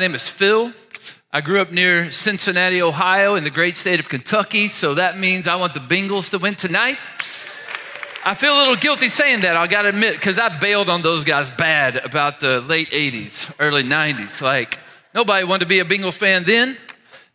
name is Phil. I grew up near Cincinnati, Ohio, in the great state of Kentucky, so that means I want the Bengals to win tonight. I feel a little guilty saying that, I gotta admit, because I bailed on those guys bad about the late 80s, early 90s. Like, nobody wanted to be a Bengals fan then.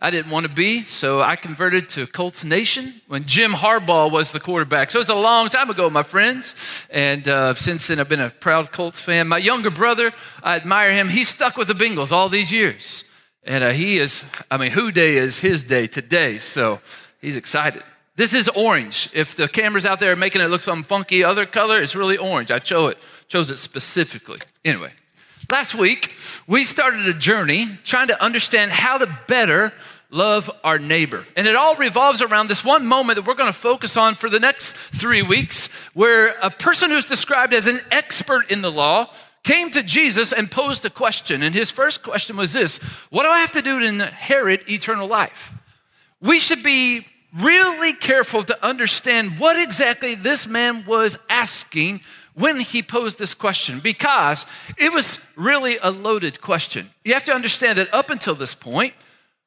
I didn't want to be, so I converted to Colts Nation when Jim Harbaugh was the quarterback. So it's a long time ago, my friends. And uh, since then, I've been a proud Colts fan. My younger brother, I admire him. He's stuck with the Bengals all these years. And uh, he is, I mean, Who Dey is his day today? So he's excited. This is orange. If the camera's out there are making it look some funky other color, it's really orange. I chose it, chose it specifically. Anyway, last week we started a journey trying to understand how to better love our neighbor. And it all revolves around this one moment that we're going to focus on for the next three weeks, where a person who's described as an expert in the law came to Jesus and posed a question. And his first question was this What do I have to do to inherit eternal life? We should be really careful to understand what exactly this man was asking when he posed this question because it was really a loaded question. You have to understand that up until this point,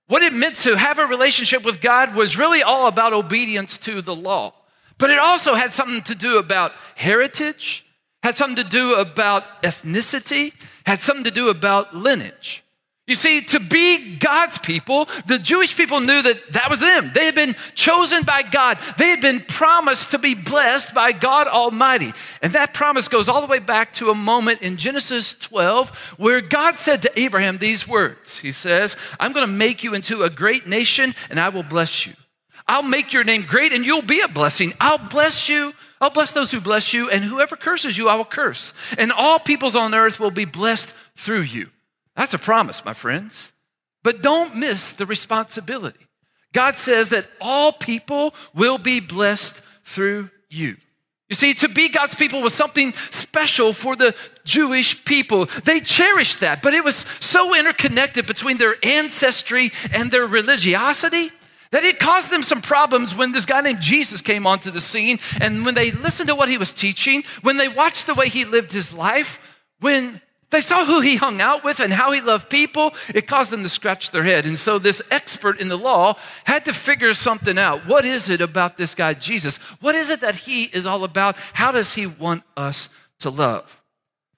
what it meant to have a relationship with God was really all about obedience to the law. But it also had something to do about heritage, had something to do about ethnicity, had something to do about lineage. You see, to be God's people, the Jewish people knew that that was them. They had been chosen by God. They had been promised to be blessed by God Almighty. And that promise goes all the way back to a moment in Genesis 12 where God said to Abraham these words He says, I'm going to make you into a great nation and I will bless you. I'll make your name great and you'll be a blessing. I'll bless you I'll bless those who bless you, and whoever curses you, I will curse. And all peoples on earth will be blessed through you. That's a promise, my friends. But don't miss the responsibility. God says that all people will be blessed through you. You see, to be God's people was something special for the Jewish people. They cherished that, but it was so interconnected between their ancestry and their religiosity that it caused them some problems when this guy named Jesus came onto the scene and when they listened to what he was teaching, when they watched the way he lived his life, when they saw who he hung out with and how he loved people, it caused them to scratch their head. And so this expert in the law had to figure something out. What is it about this guy, Jesus? What is it that he is all about? How does he want us to love?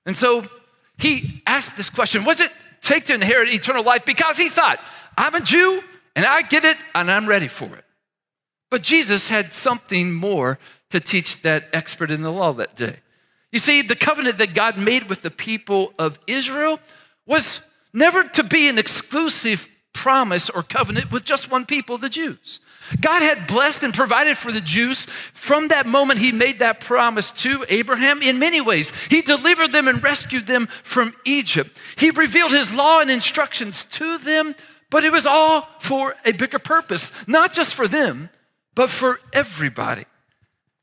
And so he asked this question Was it take to inherit eternal life? Because he thought, I'm a Jew, and I get it and I'm ready for it. But Jesus had something more to teach that expert in the law that day. You see, the covenant that God made with the people of Israel was never to be an exclusive promise or covenant with just one people, the Jews. God had blessed and provided for the Jews from that moment he made that promise to Abraham in many ways. He delivered them and rescued them from Egypt. He revealed his law and instructions to them but it was all for a bigger purpose, not just for them, but for everybody.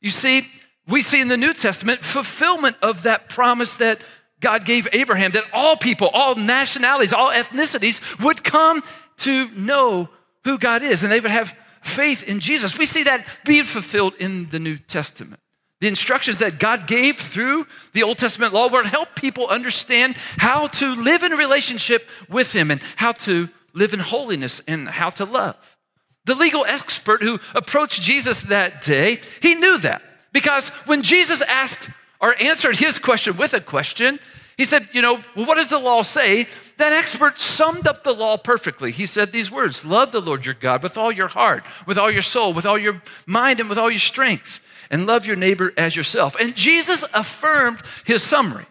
You see, we see in the New Testament fulfillment of that promise that God gave Abraham that all people, all nationalities, all ethnicities would come to know who God is and they would have faith in Jesus. We see that being fulfilled in the New Testament. The instructions that God gave through the Old Testament law were to help people understand how to live in relationship with Him and how to live in holiness and how to love. The legal expert who approached Jesus that day, he knew that because when Jesus asked or answered his question with a question, he said, You know, well, what does the law say? That expert summed up the law perfectly. He said these words Love the Lord your God with all your heart, with all your soul, with all your mind, and with all your strength, and love your neighbor as yourself. And Jesus affirmed his summary.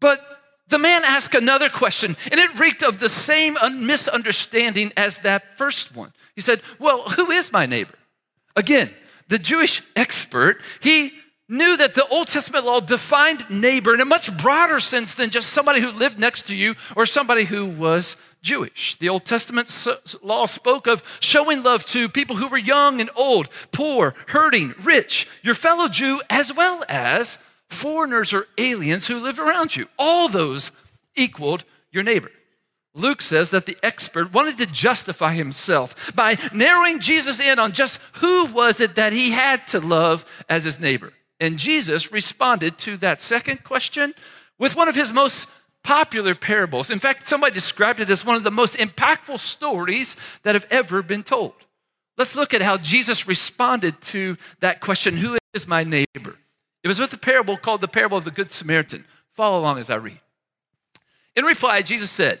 But the man asked another question, and it reeked of the same misunderstanding as that first one. He said, Well, who is my neighbor? Again, the Jewish expert, he knew that the Old Testament law defined neighbor in a much broader sense than just somebody who lived next to you or somebody who was Jewish. The Old Testament law spoke of showing love to people who were young and old, poor, hurting, rich, your fellow Jew, as well as foreigners or aliens who lived around you. All those equaled your neighbor. Luke says that the expert wanted to justify himself by narrowing Jesus in on just who was it that he had to love as his neighbor. And Jesus responded to that second question with one of his most popular parables. In fact, somebody described it as one of the most impactful stories that have ever been told. Let's look at how Jesus responded to that question Who is my neighbor? It was with a parable called the parable of the Good Samaritan. Follow along as I read. In reply, Jesus said,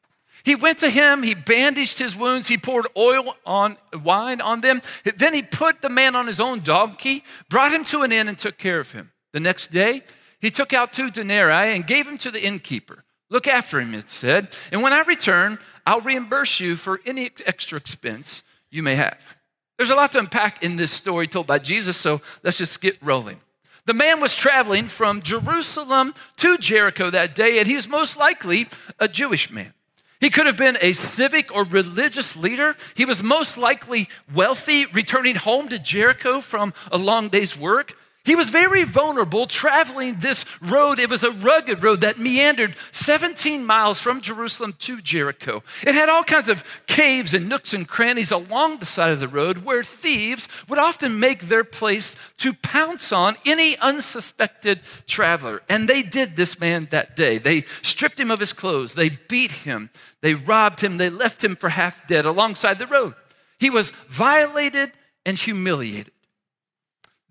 He went to him, he bandaged his wounds, he poured oil on wine on them. Then he put the man on his own donkey, brought him to an inn, and took care of him. The next day, he took out two denarii and gave them to the innkeeper. Look after him, it said, and when I return, I'll reimburse you for any extra expense you may have. There's a lot to unpack in this story told by Jesus, so let's just get rolling. The man was traveling from Jerusalem to Jericho that day, and he's most likely a Jewish man. He could have been a civic or religious leader. He was most likely wealthy, returning home to Jericho from a long day's work. He was very vulnerable traveling this road. It was a rugged road that meandered 17 miles from Jerusalem to Jericho. It had all kinds of caves and nooks and crannies along the side of the road where thieves would often make their place to pounce on any unsuspected traveler. And they did this man that day. They stripped him of his clothes, they beat him, they robbed him, they left him for half dead alongside the road. He was violated and humiliated.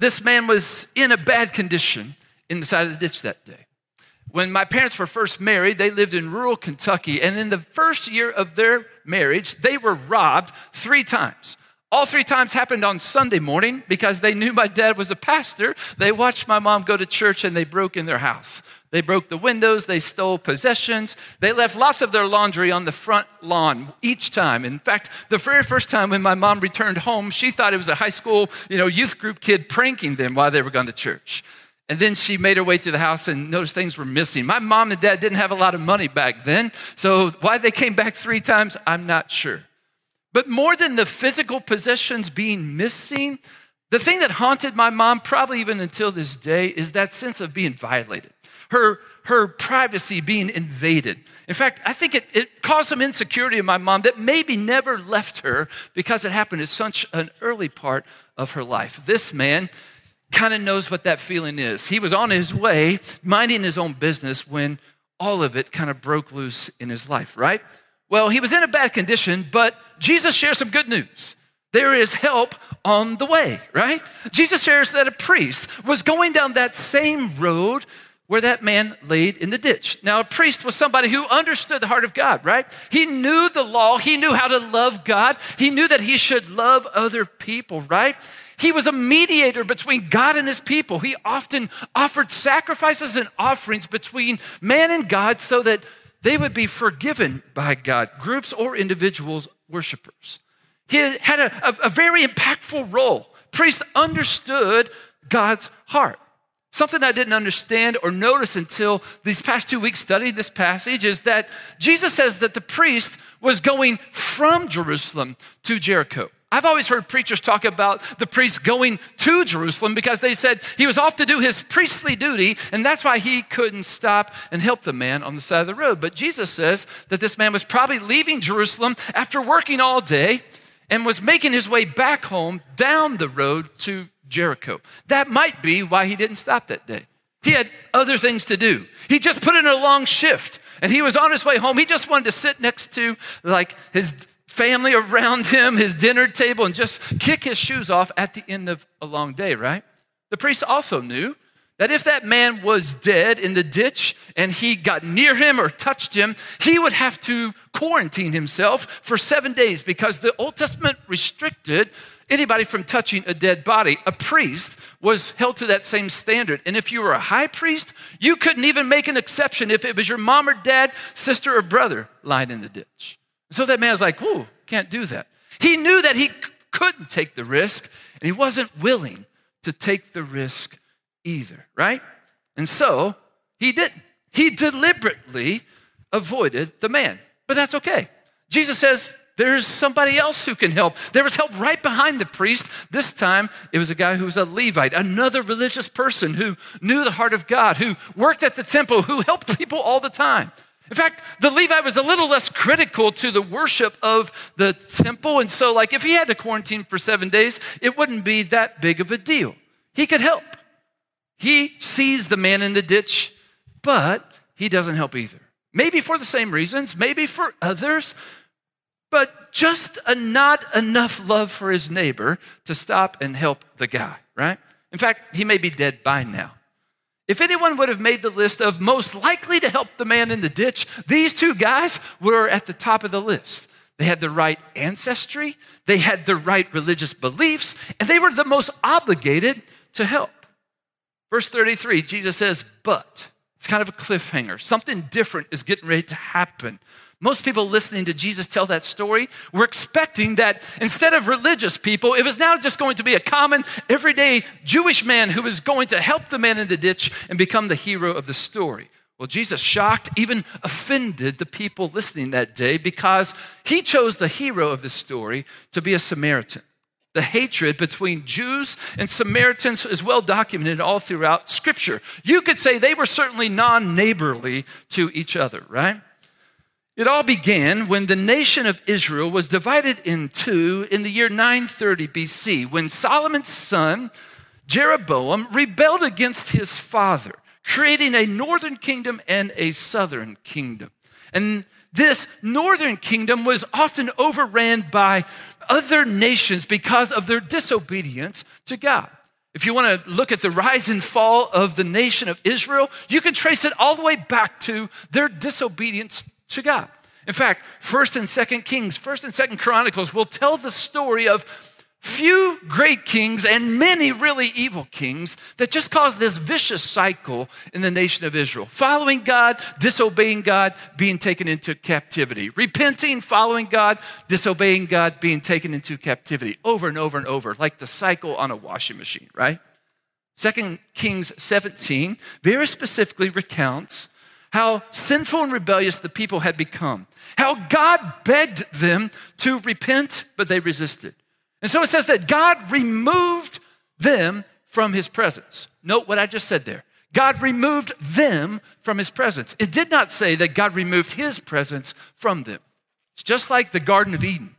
This man was in a bad condition in the side of the ditch that day. When my parents were first married, they lived in rural Kentucky, and in the first year of their marriage, they were robbed three times. All three times happened on Sunday morning because they knew my dad was a pastor. They watched my mom go to church and they broke in their house. They broke the windows, they stole possessions, they left lots of their laundry on the front lawn each time. In fact, the very first time when my mom returned home, she thought it was a high school, you know, youth group kid pranking them while they were going to church. And then she made her way through the house and noticed things were missing. My mom and dad didn't have a lot of money back then, so why they came back three times, I'm not sure. But more than the physical possessions being missing, the thing that haunted my mom, probably even until this day, is that sense of being violated, her, her privacy being invaded. In fact, I think it, it caused some insecurity in my mom that maybe never left her because it happened at such an early part of her life. This man kind of knows what that feeling is. He was on his way, minding his own business, when all of it kind of broke loose in his life, right? Well, he was in a bad condition, but Jesus shares some good news. There is help on the way, right? Jesus shares that a priest was going down that same road where that man laid in the ditch. Now, a priest was somebody who understood the heart of God, right? He knew the law, he knew how to love God, he knew that he should love other people, right? He was a mediator between God and his people. He often offered sacrifices and offerings between man and God so that they would be forgiven by God, groups or individuals, worshipers. He had a, a, a very impactful role. Priests understood God's heart. Something I didn't understand or notice until these past two weeks studying this passage is that Jesus says that the priest was going from Jerusalem to Jericho. I've always heard preachers talk about the priest going to Jerusalem because they said he was off to do his priestly duty, and that's why he couldn't stop and help the man on the side of the road. But Jesus says that this man was probably leaving Jerusalem after working all day and was making his way back home down the road to Jericho. That might be why he didn't stop that day. He had other things to do. He just put in a long shift and he was on his way home. He just wanted to sit next to like his family around him, his dinner table, and just kick his shoes off at the end of a long day, right? The priest also knew that if that man was dead in the ditch and he got near him or touched him, he would have to quarantine himself for seven days because the Old Testament restricted anybody from touching a dead body. A priest was held to that same standard. And if you were a high priest, you couldn't even make an exception if it was your mom or dad, sister or brother lying in the ditch. So that man was like, "Ooh, can't do that." He knew that he c- couldn't take the risk, and he wasn't willing to take the risk either, right? And so he didn't. He deliberately avoided the man. But that's okay. Jesus says there's somebody else who can help. There was help right behind the priest. This time it was a guy who was a Levite, another religious person who knew the heart of God, who worked at the temple, who helped people all the time. In fact, the Levite was a little less critical to the worship of the temple. And so, like, if he had to quarantine for seven days, it wouldn't be that big of a deal. He could help. He sees the man in the ditch, but he doesn't help either. Maybe for the same reasons, maybe for others, but just a not enough love for his neighbor to stop and help the guy, right? In fact, he may be dead by now. If anyone would have made the list of most likely to help the man in the ditch, these two guys were at the top of the list. They had the right ancestry, they had the right religious beliefs, and they were the most obligated to help. Verse 33, Jesus says, But it's kind of a cliffhanger. Something different is getting ready to happen. Most people listening to Jesus tell that story were expecting that instead of religious people, it was now just going to be a common, everyday Jewish man who was going to help the man in the ditch and become the hero of the story. Well, Jesus shocked, even offended the people listening that day because he chose the hero of the story to be a Samaritan. The hatred between Jews and Samaritans is well documented all throughout Scripture. You could say they were certainly non neighborly to each other, right? It all began when the nation of Israel was divided in two in the year 930 BC, when Solomon's son, Jeroboam, rebelled against his father, creating a northern kingdom and a southern kingdom. And this northern kingdom was often overran by other nations because of their disobedience to God. If you want to look at the rise and fall of the nation of Israel, you can trace it all the way back to their disobedience to God. In fact, 1st and 2nd Kings, 1st and 2nd Chronicles will tell the story of few great kings and many really evil kings that just caused this vicious cycle in the nation of Israel. Following God, disobeying God, being taken into captivity. Repenting, following God, disobeying God, being taken into captivity. Over and over and over, like the cycle on a washing machine, right? Second Kings 17 very specifically recounts how sinful and rebellious the people had become, how God begged them to repent, but they resisted. And so it says that God removed them from his presence. Note what I just said there. God removed them from his presence. It did not say that God removed his presence from them. It's just like the Garden of Eden.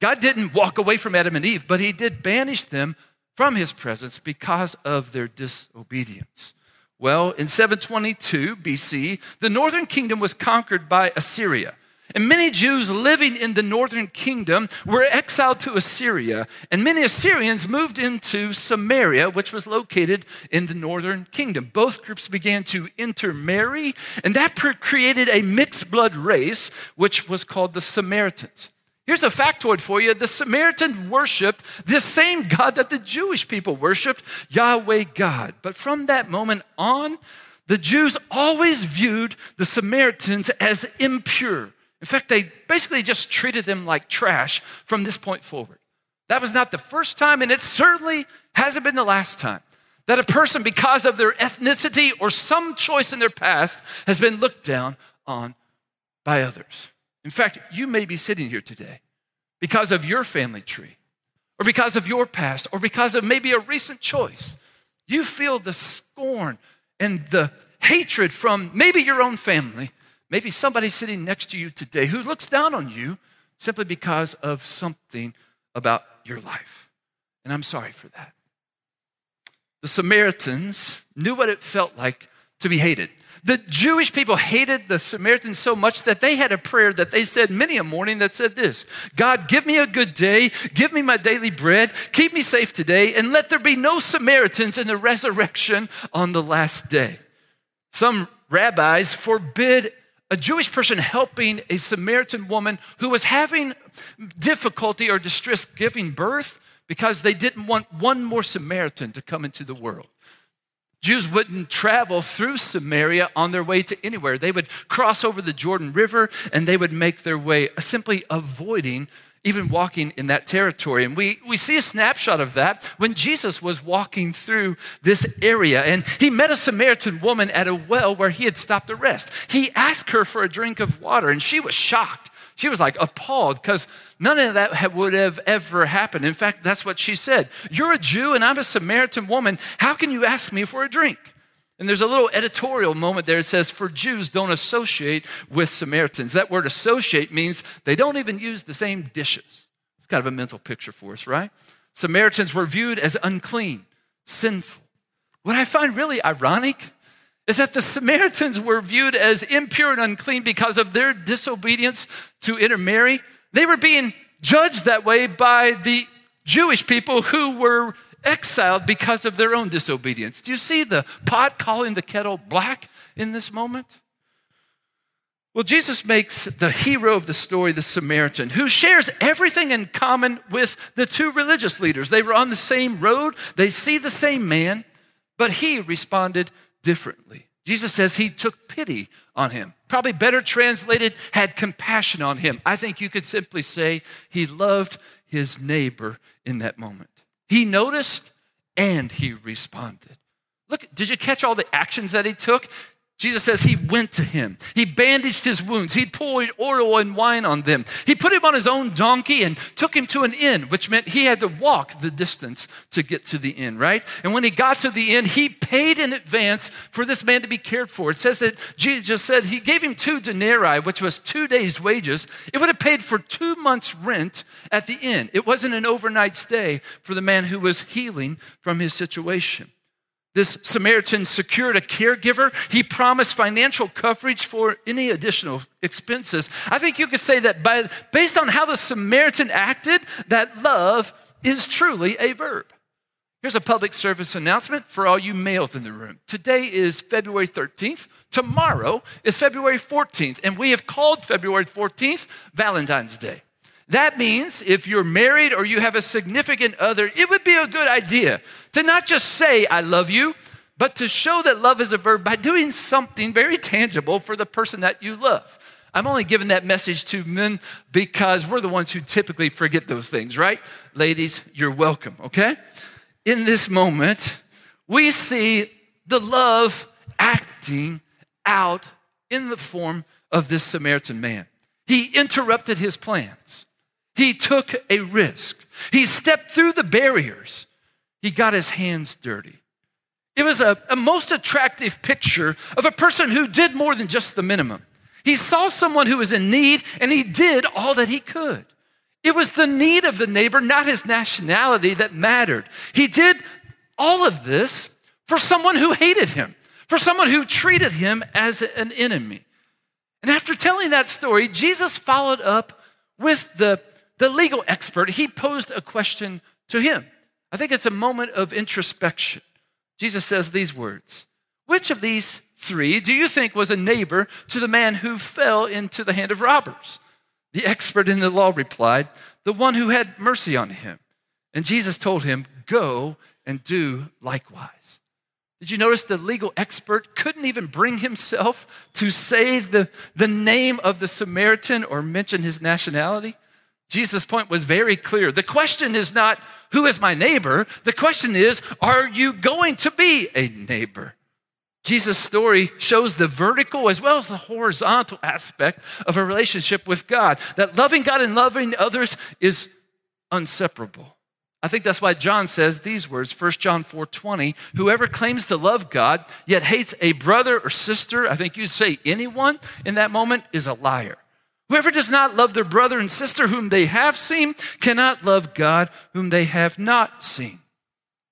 God didn't walk away from Adam and Eve, but he did banish them from his presence because of their disobedience. Well, in 722 BC, the northern kingdom was conquered by Assyria. And many Jews living in the northern kingdom were exiled to Assyria, and many Assyrians moved into Samaria, which was located in the northern kingdom. Both groups began to intermarry, and that created a mixed blood race, which was called the Samaritans. Here's a factoid for you the Samaritan worshiped the same God that the Jewish people worshiped, Yahweh God. But from that moment on, the Jews always viewed the Samaritans as impure. In fact, they basically just treated them like trash from this point forward. That was not the first time, and it certainly hasn't been the last time that a person, because of their ethnicity or some choice in their past, has been looked down on by others. In fact, you may be sitting here today because of your family tree, or because of your past, or because of maybe a recent choice. You feel the scorn and the hatred from maybe your own family, maybe somebody sitting next to you today who looks down on you simply because of something about your life. And I'm sorry for that. The Samaritans knew what it felt like to be hated. The Jewish people hated the Samaritans so much that they had a prayer that they said many a morning that said this God, give me a good day, give me my daily bread, keep me safe today, and let there be no Samaritans in the resurrection on the last day. Some rabbis forbid a Jewish person helping a Samaritan woman who was having difficulty or distress giving birth because they didn't want one more Samaritan to come into the world. Jews wouldn't travel through Samaria on their way to anywhere. They would cross over the Jordan River and they would make their way, simply avoiding even walking in that territory. And we, we see a snapshot of that when Jesus was walking through this area and he met a Samaritan woman at a well where he had stopped to rest. He asked her for a drink of water and she was shocked. She was like appalled because none of that would have ever happened. In fact, that's what she said. You're a Jew and I'm a Samaritan woman. How can you ask me for a drink? And there's a little editorial moment there. It says, For Jews don't associate with Samaritans. That word associate means they don't even use the same dishes. It's kind of a mental picture for us, right? Samaritans were viewed as unclean, sinful. What I find really ironic is that the Samaritans were viewed as impure and unclean because of their disobedience to intermarry. They were being judged that way by the Jewish people who were exiled because of their own disobedience. Do you see the pot calling the kettle black in this moment? Well, Jesus makes the hero of the story the Samaritan, who shares everything in common with the two religious leaders. They were on the same road, they see the same man, but he responded differently. Jesus says he took pity on him. Probably better translated, had compassion on him. I think you could simply say he loved his neighbor in that moment. He noticed and he responded. Look, did you catch all the actions that he took? Jesus says he went to him. He bandaged his wounds. He poured oil and wine on them. He put him on his own donkey and took him to an inn, which meant he had to walk the distance to get to the inn, right? And when he got to the inn, he paid in advance for this man to be cared for. It says that Jesus said he gave him two denarii, which was two days' wages. It would have paid for two months' rent at the inn. It wasn't an overnight stay for the man who was healing from his situation. This Samaritan secured a caregiver. He promised financial coverage for any additional expenses. I think you could say that by, based on how the Samaritan acted, that love is truly a verb. Here's a public service announcement for all you males in the room. Today is February 13th. Tomorrow is February 14th, and we have called February 14th Valentine's Day. That means if you're married or you have a significant other, it would be a good idea to not just say, I love you, but to show that love is a verb by doing something very tangible for the person that you love. I'm only giving that message to men because we're the ones who typically forget those things, right? Ladies, you're welcome, okay? In this moment, we see the love acting out in the form of this Samaritan man. He interrupted his plans. He took a risk. He stepped through the barriers. He got his hands dirty. It was a, a, most attractive picture of a person who did more than just the minimum. He saw someone who was in need and he did all that he could. It was the need of the neighbor, not his nationality, that mattered. He did all of this for someone who hated him, for someone who treated him as an enemy. And after telling that story, Jesus followed up with the the legal expert, he posed a question to him. I think it's a moment of introspection. Jesus says these words Which of these three do you think was a neighbor to the man who fell into the hand of robbers? The expert in the law replied, The one who had mercy on him. And Jesus told him, Go and do likewise. Did you notice the legal expert couldn't even bring himself to say the, the name of the Samaritan or mention his nationality? Jesus' point was very clear. The question is not, who is my neighbor? The question is, are you going to be a neighbor? Jesus' story shows the vertical as well as the horizontal aspect of a relationship with God. That loving God and loving others is inseparable. I think that's why John says these words, 1 John 4 20. Whoever claims to love God yet hates a brother or sister, I think you'd say anyone in that moment, is a liar. Whoever does not love their brother and sister whom they have seen cannot love God whom they have not seen.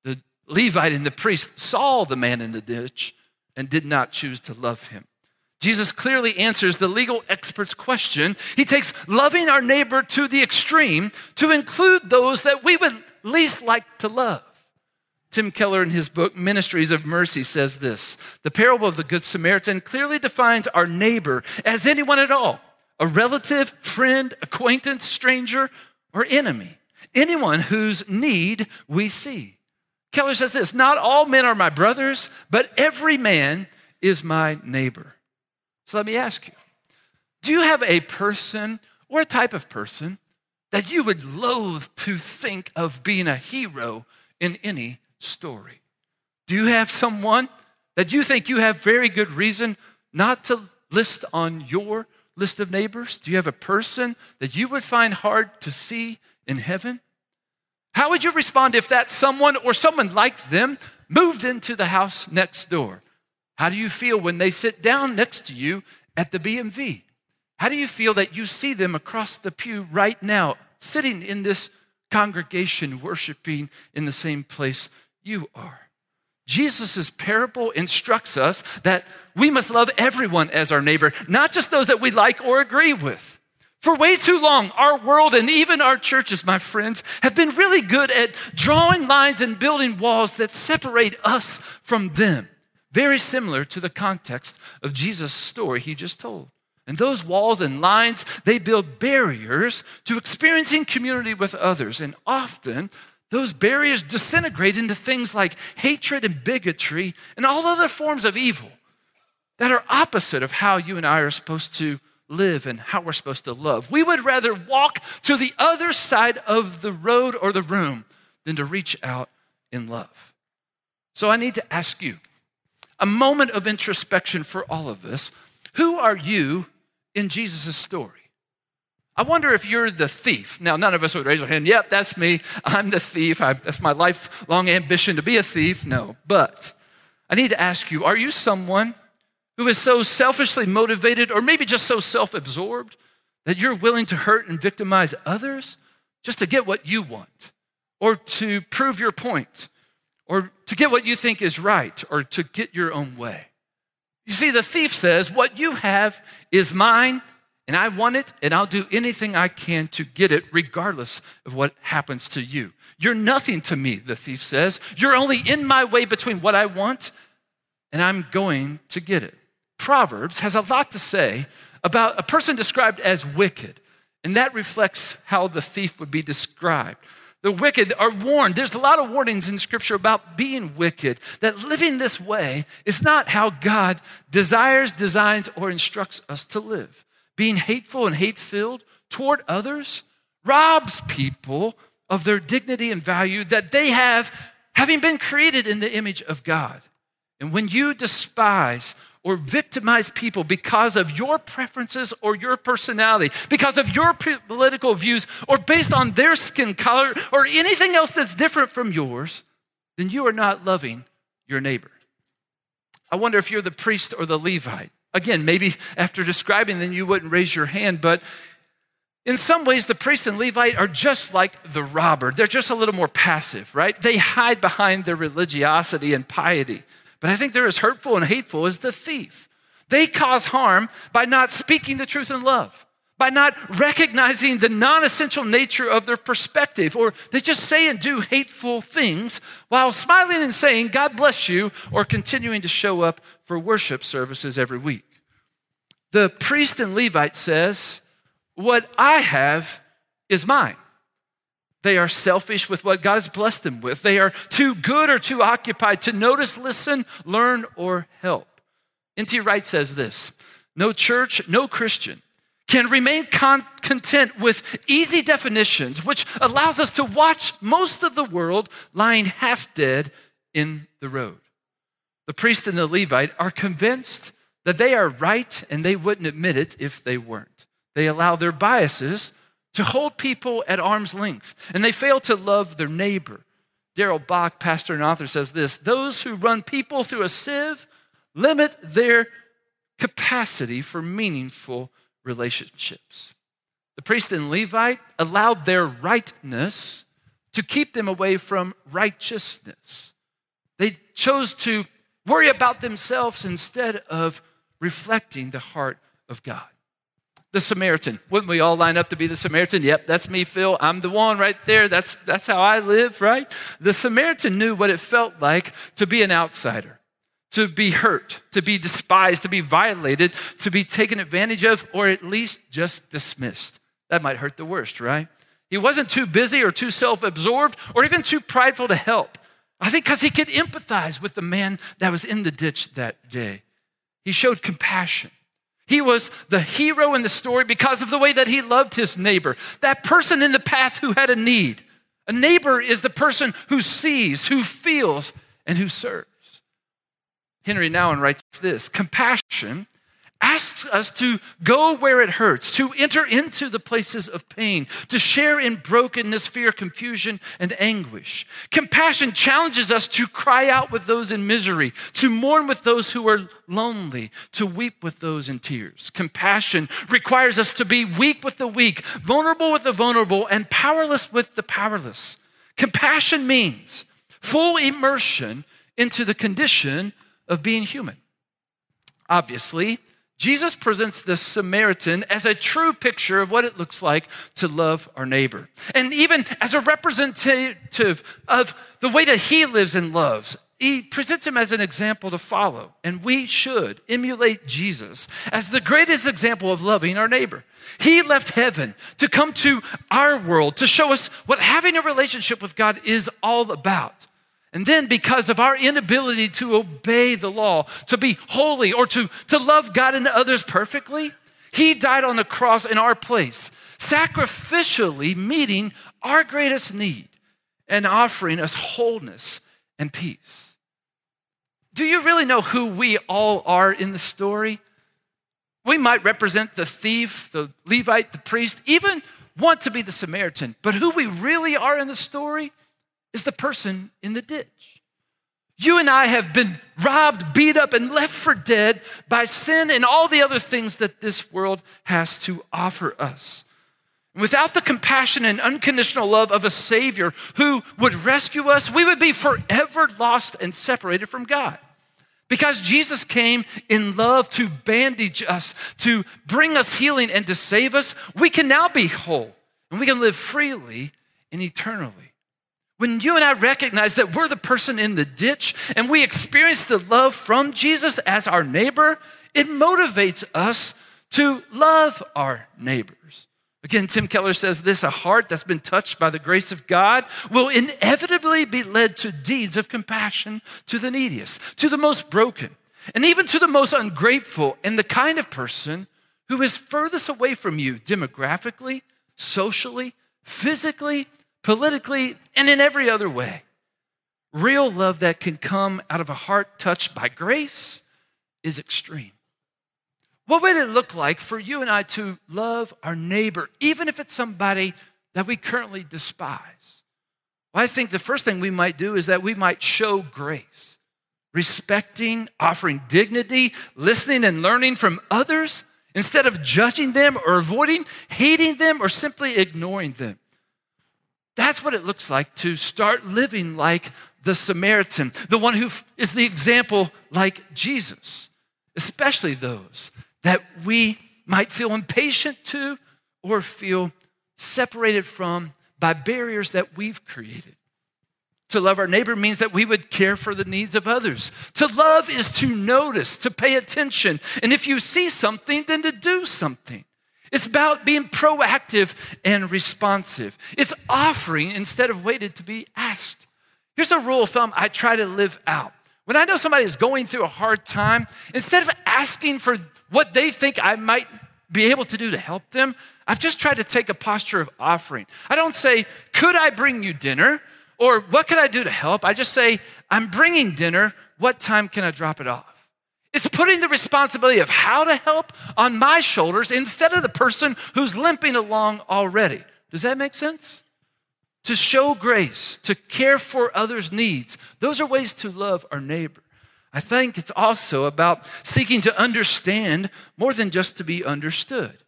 The Levite and the priest saw the man in the ditch and did not choose to love him. Jesus clearly answers the legal expert's question. He takes loving our neighbor to the extreme to include those that we would least like to love. Tim Keller, in his book Ministries of Mercy, says this The parable of the Good Samaritan clearly defines our neighbor as anyone at all a relative, friend, acquaintance, stranger, or enemy. Anyone whose need we see. Keller says this Not all men are my brothers, but every man is my neighbor. So let me ask you do you have a person or a type of person that you would loathe to think of being a hero in any story? Do you have someone that you think you have very good reason not to list on your list of neighbors? Do you have a person that you would find hard to see in heaven? How would you respond if that someone or someone like them moved into the house next door? How do you feel when they sit down next to you at the BMV? How do you feel that you see them across the pew right now, sitting in this congregation, worshiping in the same place you are? Jesus' parable instructs us that we must love everyone as our neighbor, not just those that we like or agree with. For way too long, our world and even our churches, my friends, have been really good at drawing lines and building walls that separate us from them. Very similar to the context of Jesus' story he just told. And those walls and lines, they build barriers to experiencing community with others. And often, those barriers disintegrate into things like hatred and bigotry and all other forms of evil that are opposite of how you and I are supposed to live and how we're supposed to love. We would rather walk to the other side of the road or the room than to reach out in love. So I need to ask you a moment of introspection for all of us. Who are you in Jesus' story? I wonder if you're the thief. Now, none of us would raise our hand, yep, that's me. I'm the thief. I, that's my lifelong ambition to be a thief. No. But I need to ask you are you someone who is so selfishly motivated or maybe just so self absorbed that you're willing to hurt and victimize others just to get what you want or to prove your point or to get what you think is right or to get your own way? You see, the thief says, What you have is mine and I want it, and I'll do anything I can to get it, regardless of what happens to you. You're nothing to me, the thief says. You're only in my way between what I want, and I'm going to get it. Proverbs has a lot to say about a person described as wicked, and that reflects how the thief would be described. The wicked are warned. There's a lot of warnings in Scripture about being wicked, that living this way is not how God desires, designs, or instructs us to live being hateful and hate filled toward others, robs people of their dignity and value that they have, having been created in the image of God. And when you despise or victimize people because of your preferences or your personality, because of your political views, or based on their skin color or anything else that's different from yours, then you are not loving your neighbor. I wonder if you're the priest or the Levite Again, maybe after describing them, you wouldn't raise your hand, but in some ways, the priest and Levite are just like the robber. They're just a little more passive, right? They hide behind their religiosity and piety. But I think they're as hurtful and hateful as the thief. They cause harm by not speaking the truth in love, by not recognizing the non essential nature of their perspective, or they just say and do hateful things while smiling and saying, God bless you, or continuing to show up for worship services every week. The priest and Levite says, What I have is mine. They are selfish with what God has blessed them with. They are too good or too occupied to notice, listen, learn, or help. N.T. Wright says this No church, no Christian can remain con- content with easy definitions, which allows us to watch most of the world lying half dead in the road. The priest and the Levite are convinced that they are right and they wouldn't admit it if they weren't. They allow their biases to hold people at arm's length and they fail to love their neighbor. Darrell Bock, pastor and author, says this Those who run people through a sieve limit their capacity for meaningful relationships. The priest and Levite allowed their rightness to keep them away from righteousness. They chose to worry about themselves instead of reflecting the heart of God. The Samaritan. Wouldn't we all line up to be the Samaritan? Yep, that's me, Phil. I'm the one right there. That's, that's how I live, right? The Samaritan knew what it felt like to be an outsider, to be hurt, to be despised, to be violated, to be taken advantage of, or at least just dismissed. That might hurt the worst, right? He wasn't too busy or too self absorbed or even too prideful to help. I think because he could empathize with the man that was in the ditch that day. He showed compassion. He was the hero in the story because of the way that he loved his neighbor, that person in the path who had a need. A neighbor is the person who sees, who feels, and who serves. Henry Nouwen writes this Compassion asks us to go where it hurts, to enter into the places of pain, to share in brokenness, fear, confusion, and anguish. Compassion challenges us to cry out with those in misery, to mourn with those who are lonely, to weep with those in tears. Compassion requires us to be weak with the weak, vulnerable with the vulnerable, and powerless with the powerless. Compassion means full immersion into the condition of being human. Obviously, Jesus presents the Samaritan as a true picture of what it looks like to love our neighbor. And even as a representative of the way that he lives and loves, he presents him as an example to follow. And we should emulate Jesus as the greatest example of loving our neighbor. He left heaven to come to our world to show us what having a relationship with God is all about. And then, because of our inability to obey the law, to be holy, or to, to love God and others perfectly, He died on the cross in our place, sacrificially meeting our greatest need and offering us wholeness and peace. Do you really know who we all are in the story? We might represent the thief, the Levite, the priest, even want to be the Samaritan, but who we really are in the story is the person in the ditch. You and I have been robbed, beat up, and left for dead by sin and all the other things that this world has to offer us. Without the compassion and unconditional love of a Savior who would rescue us, we would be forever lost and separated from God. Because Jesus came in love to bandage us, to bring us healing, and to save us, we can now be whole and we can live freely and eternally. When you and I recognize that we're the person in the ditch and we experience the love from Jesus as our neighbor, it motivates us to love our neighbors. Again, Tim Keller says this a heart that's been touched by the grace of God will inevitably be led to deeds of compassion to the neediest, to the most broken, and even to the most ungrateful and the kind of person who is furthest away from you demographically, socially, physically, politically, and in every other way. Real love that can come out of a heart touched by grace is extreme. What would it look like for you and I to love our neighbor, even if it's somebody that we currently despise? Well, I think the first thing we might do is that we might show grace, respecting, offering dignity, listening and learning from others instead of judging them or avoiding, hating them, or simply ignoring them. That's what it looks like to start living like the Samaritan, the one who is the example like Jesus, especially those that we might feel impatient to or feel separated from by barriers that we've created. To love our neighbor means that we would care for the needs of others. To love is to notice, to pay attention. And if you see something, then to do something. It's about being proactive and responsive. It's offering instead of waiting to be asked. Here's a rule of thumb I try to live out. When I know somebody is going through a hard time, instead of asking for what they think I might be able to do to help them, I've just tried to take a posture of offering. I don't say, Could I bring you dinner? Or what can I do to help? I just say, I'm bringing dinner. What time can I drop it off? It's putting the responsibility of how to help on my shoulders instead of the person who's limping along already. Does that make sense? To show grace, to care for others' needs, those are ways to love our neighbor. I think it's also about seeking to understand more than just to be understood.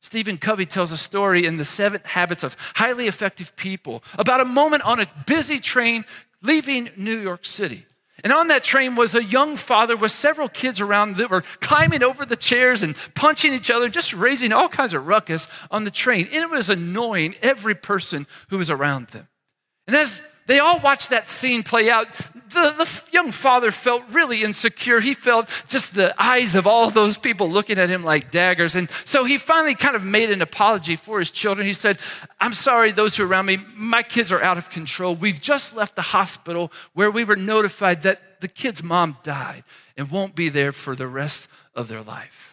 Stephen Covey tells a story in The Seven Habits of Highly Effective People about a moment on a busy train leaving New York City. And on that train was a young father with several kids around that were climbing over the chairs and punching each other, just raising all kinds of ruckus on the train. And it was annoying every person who was around them. And as they all watched that scene play out. The, the, young father felt really insecure. He felt just the eyes of all those people looking at him like daggers. And so he finally kind of made an apology for his children. He said, I'm sorry, those who are around me, my kids are out of control. We've just left the hospital where we were notified that the kid's mom died and won't be there for the rest of their life.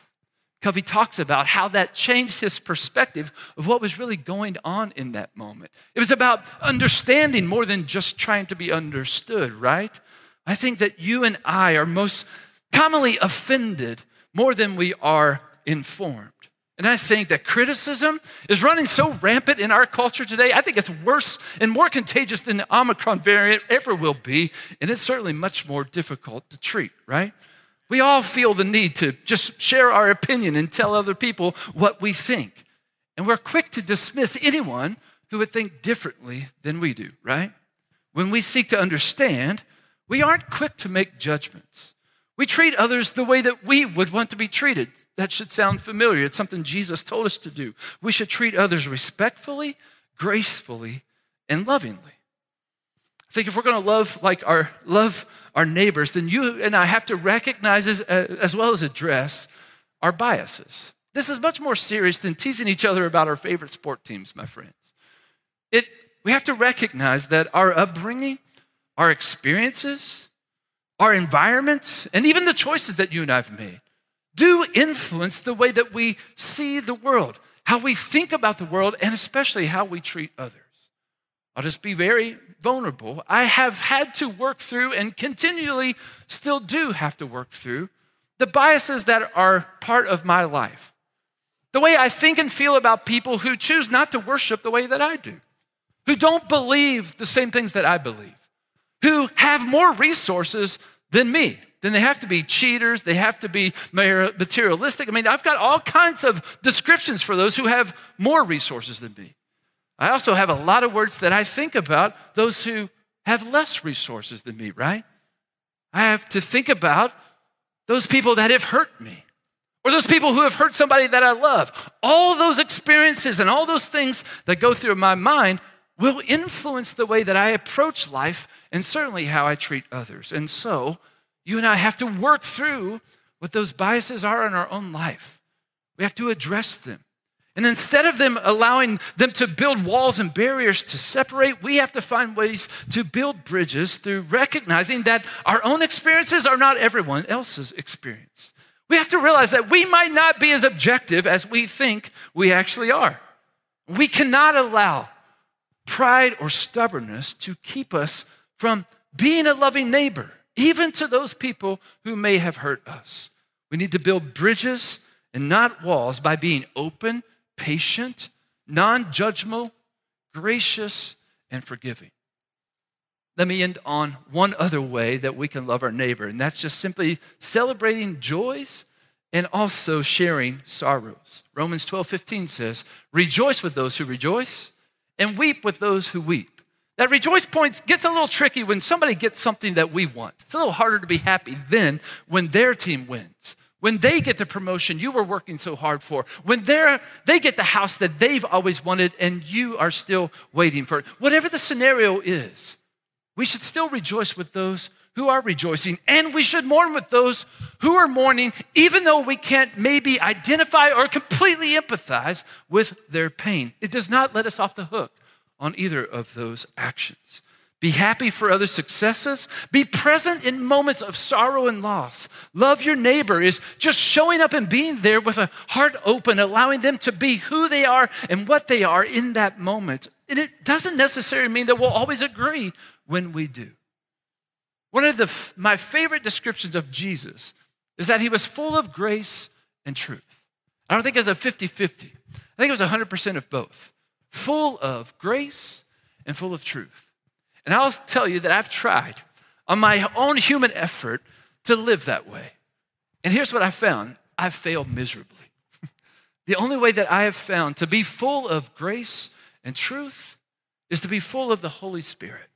Covey talks about how that changed his perspective of what was really going on in that moment. It was about understanding more than just trying to be understood, right? I think that you and I are most commonly offended more than we are informed. And I think that criticism is running so rampant in our culture today. I think it's worse and more contagious than the Omicron variant ever will be. And it's certainly much more difficult to treat, right? We all feel the need to just share our opinion and tell other people what we think. And we're quick to dismiss anyone who would think differently than we do, right? When we seek to understand, we aren't quick to make judgments. We treat others the way that we would want to be treated. That should sound familiar. It's something Jesus told us to do. We should treat others respectfully, gracefully, and lovingly. I think if we're going to love like our love our neighbors, then you and I have to recognize as, uh, as well as address our biases. This is much more serious than teasing each other about our favorite sport teams, my friends. It, we have to recognize that our upbringing, our experiences, our environments, and even the choices that you and I have made do influence the way that we see the world, how we think about the world, and especially how we treat others. I'll just be very vulnerable. I have had to work through and continually still do have to work through the biases that are part of my life. The way I think and feel about people who choose not to worship the way that I do, who don't believe the same things that I believe who have more resources than me. Then they have to be cheaters, they have to be materialistic. I mean, I've got all kinds of descriptions for those who have more resources than me. I also have a lot of words that I think about those who have less resources than me, right? I have to think about those people that have hurt me or those people who have hurt somebody that I love. All those experiences and all those things that go through my mind will influence the way that I approach life and certainly how I treat others. And so, you and I have to work through what those biases are in our own life. We have to address them. And instead of them allowing them to build walls and barriers to separate, we have to find ways to build bridges through recognizing that our own experiences are not everyone else's experience. We have to realize that we might not be as objective as we think we actually are. We cannot allow pride or stubbornness to keep us from being a loving neighbor, even to those people who may have hurt us. We need to build bridges and not walls by being open, patient, non judgmental, gracious, and forgiving. Let me end on one other way that we can love our neighbor, and that's just simply celebrating joys and also sharing sorrows. Romans 12 15 says, Rejoice with those who rejoice and weep with those who weep. That rejoice point gets a little tricky when somebody gets something that we want. It's a little harder to be happy then when their team wins. When they get the promotion you were working so hard for, when they they get the house that they've always wanted and you are still waiting for it. Whatever the scenario is, we should still rejoice with those who are rejoicing, and we should mourn with those who are mourning, even though we can't maybe identify or completely empathize with their pain. It does not let us off the hook on either of those actions. Be happy for other successes. Be present in moments of sorrow and loss. Love your neighbor is just showing up and being there with a heart open, allowing them to be who they are and what they are in that moment. And it doesn't necessarily mean that we'll always agree when we do. One of the, my favorite descriptions of Jesus is that he was full of grace and truth. I don't think it was a 50 50. I think it was 100% of both full of grace and full of truth. And I'll tell you that I've tried on my own human effort to live that way. And here's what I found I've failed miserably. the only way that I have found to be full of grace and truth is to be full of the Holy Spirit.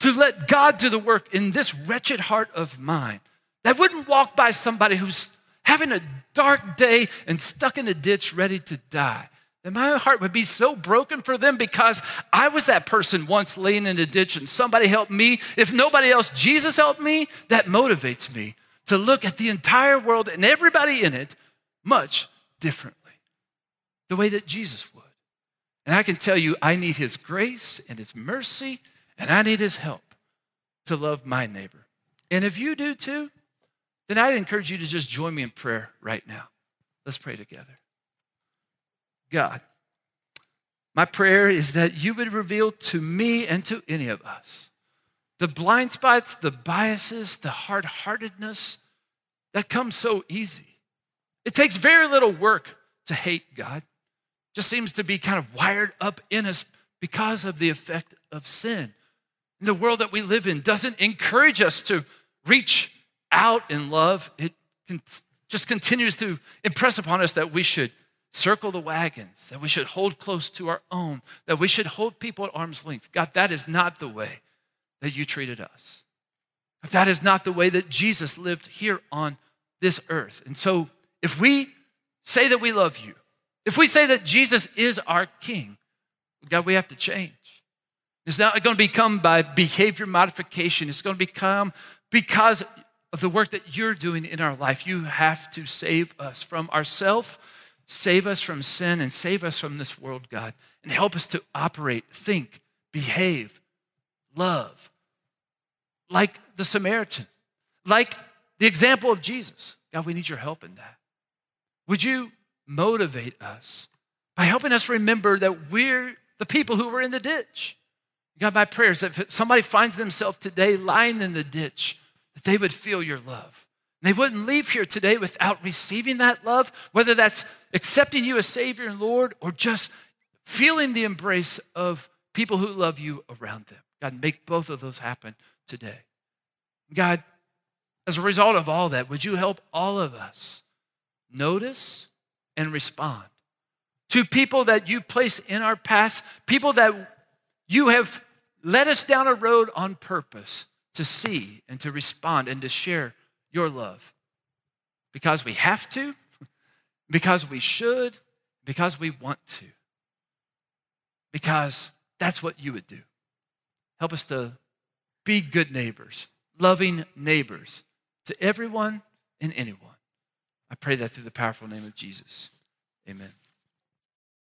To let God do the work in this wretched heart of mine that wouldn't walk by somebody who's having a dark day and stuck in a ditch ready to die and my heart would be so broken for them because I was that person once laying in a ditch and somebody helped me. If nobody else, Jesus helped me. That motivates me to look at the entire world and everybody in it much differently, the way that Jesus would. And I can tell you, I need His grace and His mercy, and I need His help to love my neighbor. And if you do too, then I'd encourage you to just join me in prayer right now. Let's pray together. God, my prayer is that you would reveal to me and to any of us the blind spots, the biases, the hard heartedness that comes so easy. It takes very little work to hate God. it Just seems to be kind of wired up in us because of the effect of sin. And the world that we live in doesn't encourage us to reach out in love. It just continues to impress upon us that we should circle the wagons, that we should hold close to our own, that we should hold people at arm's length. God, that is not the way that you treated us. That is not the way that Jesus lived here on this earth. And so, if we say that we love you, if we say that Jesus is our King, God, we have to change. It's not going to become by behavior modification. It's going to become because of the work that you're doing in our life. You have to save us from ourselves Save us from sin and save us from this world, God, and help us to operate, think, behave, love like the Samaritan, like the example of Jesus. God, we need your help in that. Would you motivate us by helping us remember that we're the people who were in the ditch? God, my prayers that if somebody finds themselves today lying in the ditch, that they would feel your love. They wouldn't leave here today without receiving that love, whether that's accepting you as Savior and Lord or just feeling the embrace of people who love you around them. God, make both of those happen today. God, as a result of all that, would you help all of us notice and respond to people that you place in our path, people that you have led us down a road on purpose to see and to respond and to share your love because we have to, because we should, because we want to, because that's what you would do. Help us to be good neighbors, loving neighbors to everyone and anyone. I pray that through the powerful name of Jesus. Amen.